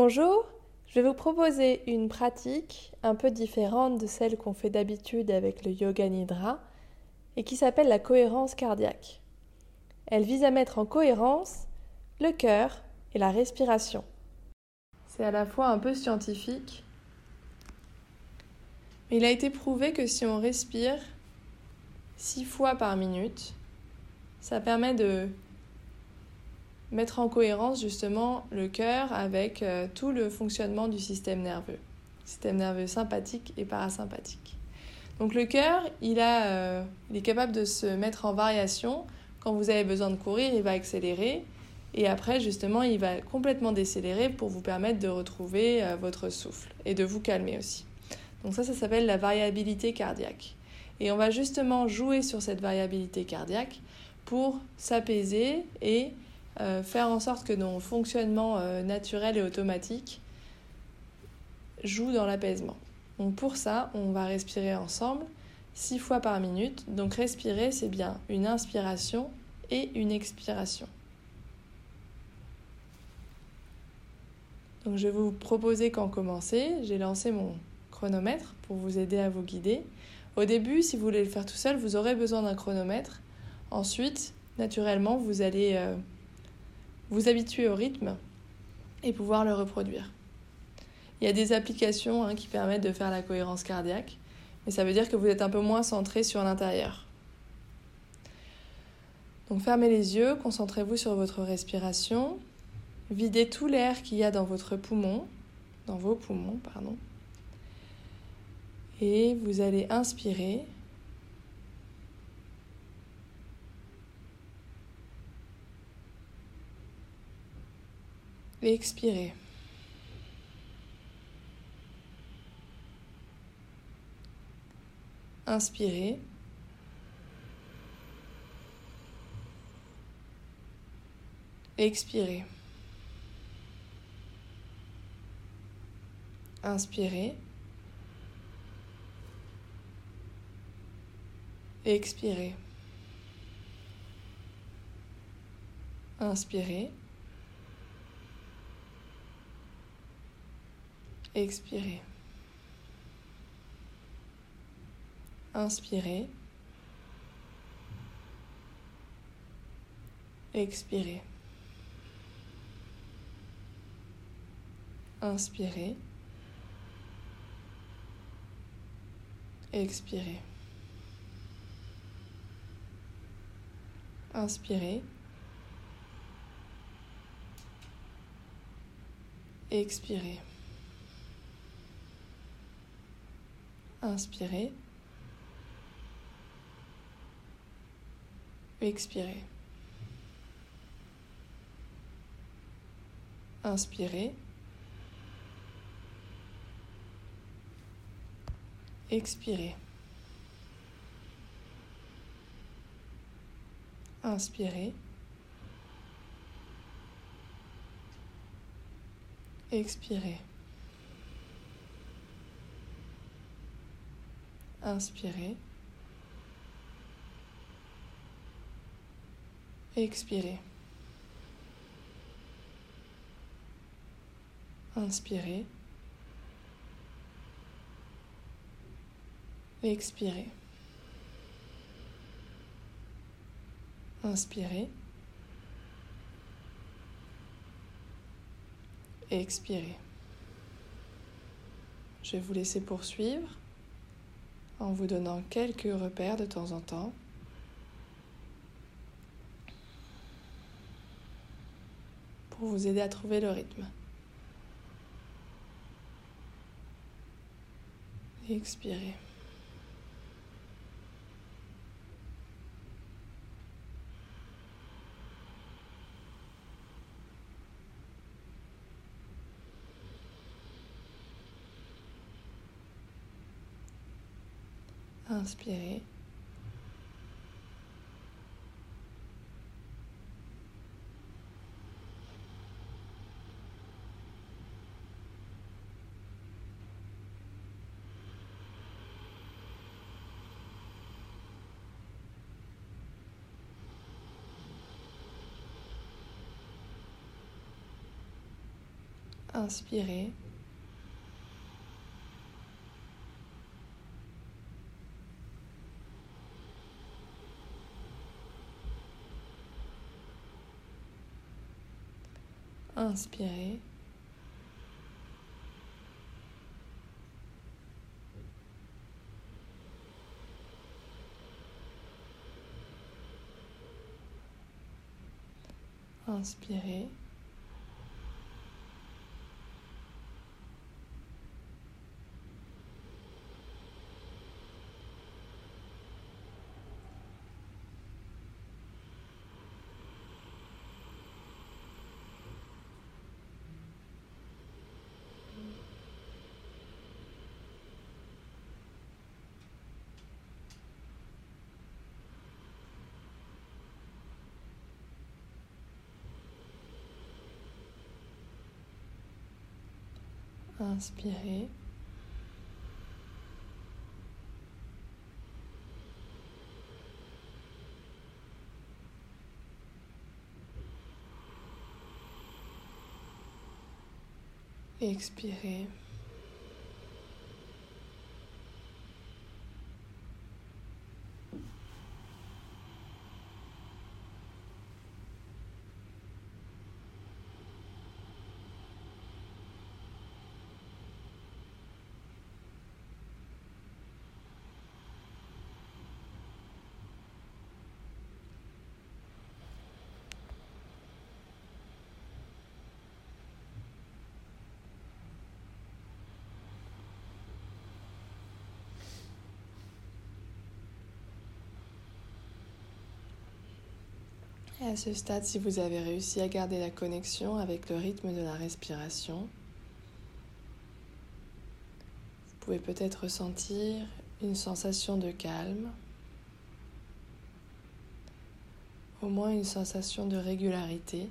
Bonjour, je vais vous proposer une pratique un peu différente de celle qu'on fait d'habitude avec le yoga nidra et qui s'appelle la cohérence cardiaque. Elle vise à mettre en cohérence le cœur et la respiration. C'est à la fois un peu scientifique, mais il a été prouvé que si on respire six fois par minute, ça permet de mettre en cohérence justement le cœur avec euh, tout le fonctionnement du système nerveux, système nerveux sympathique et parasympathique. Donc le cœur, il, euh, il est capable de se mettre en variation. Quand vous avez besoin de courir, il va accélérer. Et après, justement, il va complètement décélérer pour vous permettre de retrouver euh, votre souffle et de vous calmer aussi. Donc ça, ça s'appelle la variabilité cardiaque. Et on va justement jouer sur cette variabilité cardiaque pour s'apaiser et euh, faire en sorte que nos fonctionnements euh, naturels et automatiques jouent dans l'apaisement. Donc pour ça, on va respirer ensemble six fois par minute. Donc respirer, c'est bien une inspiration et une expiration. Donc je vais vous proposer qu'en commencer, j'ai lancé mon chronomètre pour vous aider à vous guider. Au début, si vous voulez le faire tout seul, vous aurez besoin d'un chronomètre. Ensuite, naturellement, vous allez euh, vous habituer au rythme et pouvoir le reproduire. Il y a des applications hein, qui permettent de faire la cohérence cardiaque, mais ça veut dire que vous êtes un peu moins centré sur l'intérieur. Donc fermez les yeux, concentrez-vous sur votre respiration, videz tout l'air qu'il y a dans votre poumon, dans vos poumons, pardon. Et vous allez inspirer et expirer. Inspirez. Expirez. Inspirez. Expirez. Inspirez. Expirez. Inspirez. Expirez. Inspirez. Expirez. Inspirez. Expirez. Inspirez. Expirez. Inspirez. Expirez. Inspirez. Expirez. Inspirez. Expirez. Inspirez. Expirez. Inspirez. Expirez. Je vais vous laisser poursuivre en vous donnant quelques repères de temps en temps. pour vous aider à trouver le rythme. Expirez. Inspirez. Inspirez. Inspirez. Inspirez. Inspirez. Expirez. Et à ce stade, si vous avez réussi à garder la connexion avec le rythme de la respiration, vous pouvez peut-être ressentir une sensation de calme, au moins une sensation de régularité.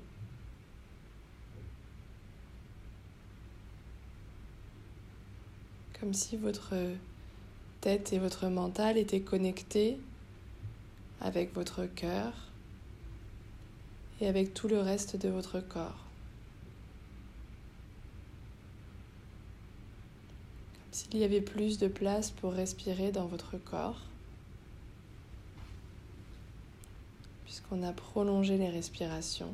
Comme si votre tête et votre mental étaient connectés avec votre cœur et avec tout le reste de votre corps. Comme s'il y avait plus de place pour respirer dans votre corps, puisqu'on a prolongé les respirations.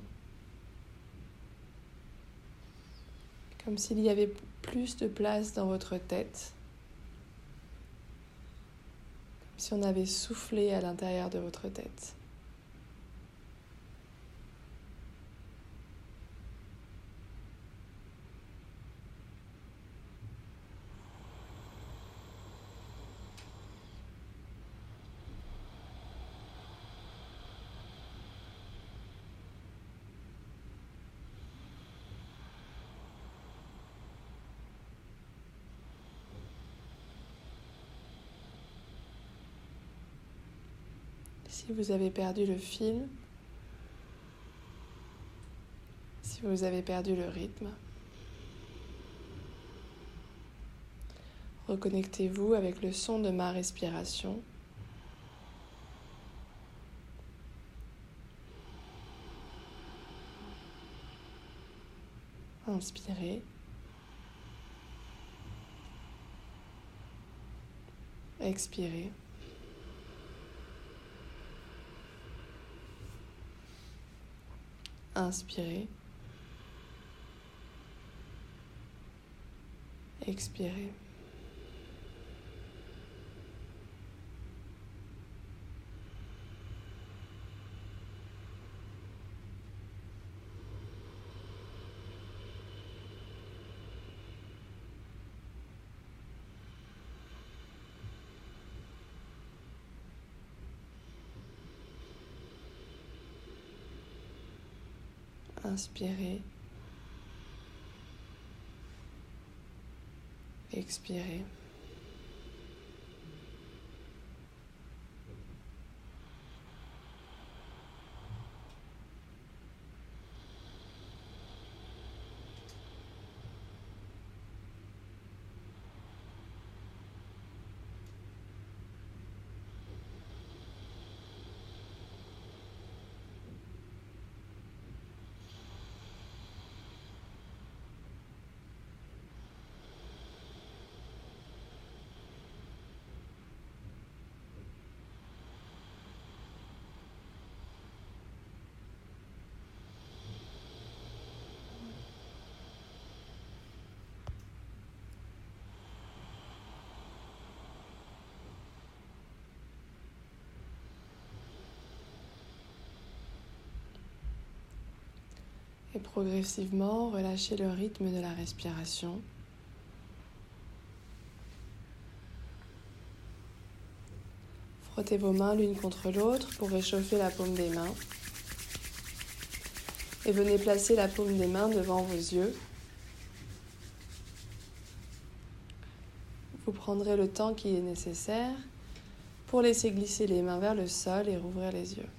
Comme s'il y avait plus de place dans votre tête, comme si on avait soufflé à l'intérieur de votre tête. Si vous avez perdu le fil, si vous avez perdu le rythme, reconnectez-vous avec le son de ma respiration. Inspirez. Expirez. Inspirez. Expirez. Inspirez. Expirez. Et progressivement, relâchez le rythme de la respiration. Frottez vos mains l'une contre l'autre pour réchauffer la paume des mains. Et venez placer la paume des mains devant vos yeux. Vous prendrez le temps qui est nécessaire pour laisser glisser les mains vers le sol et rouvrir les yeux.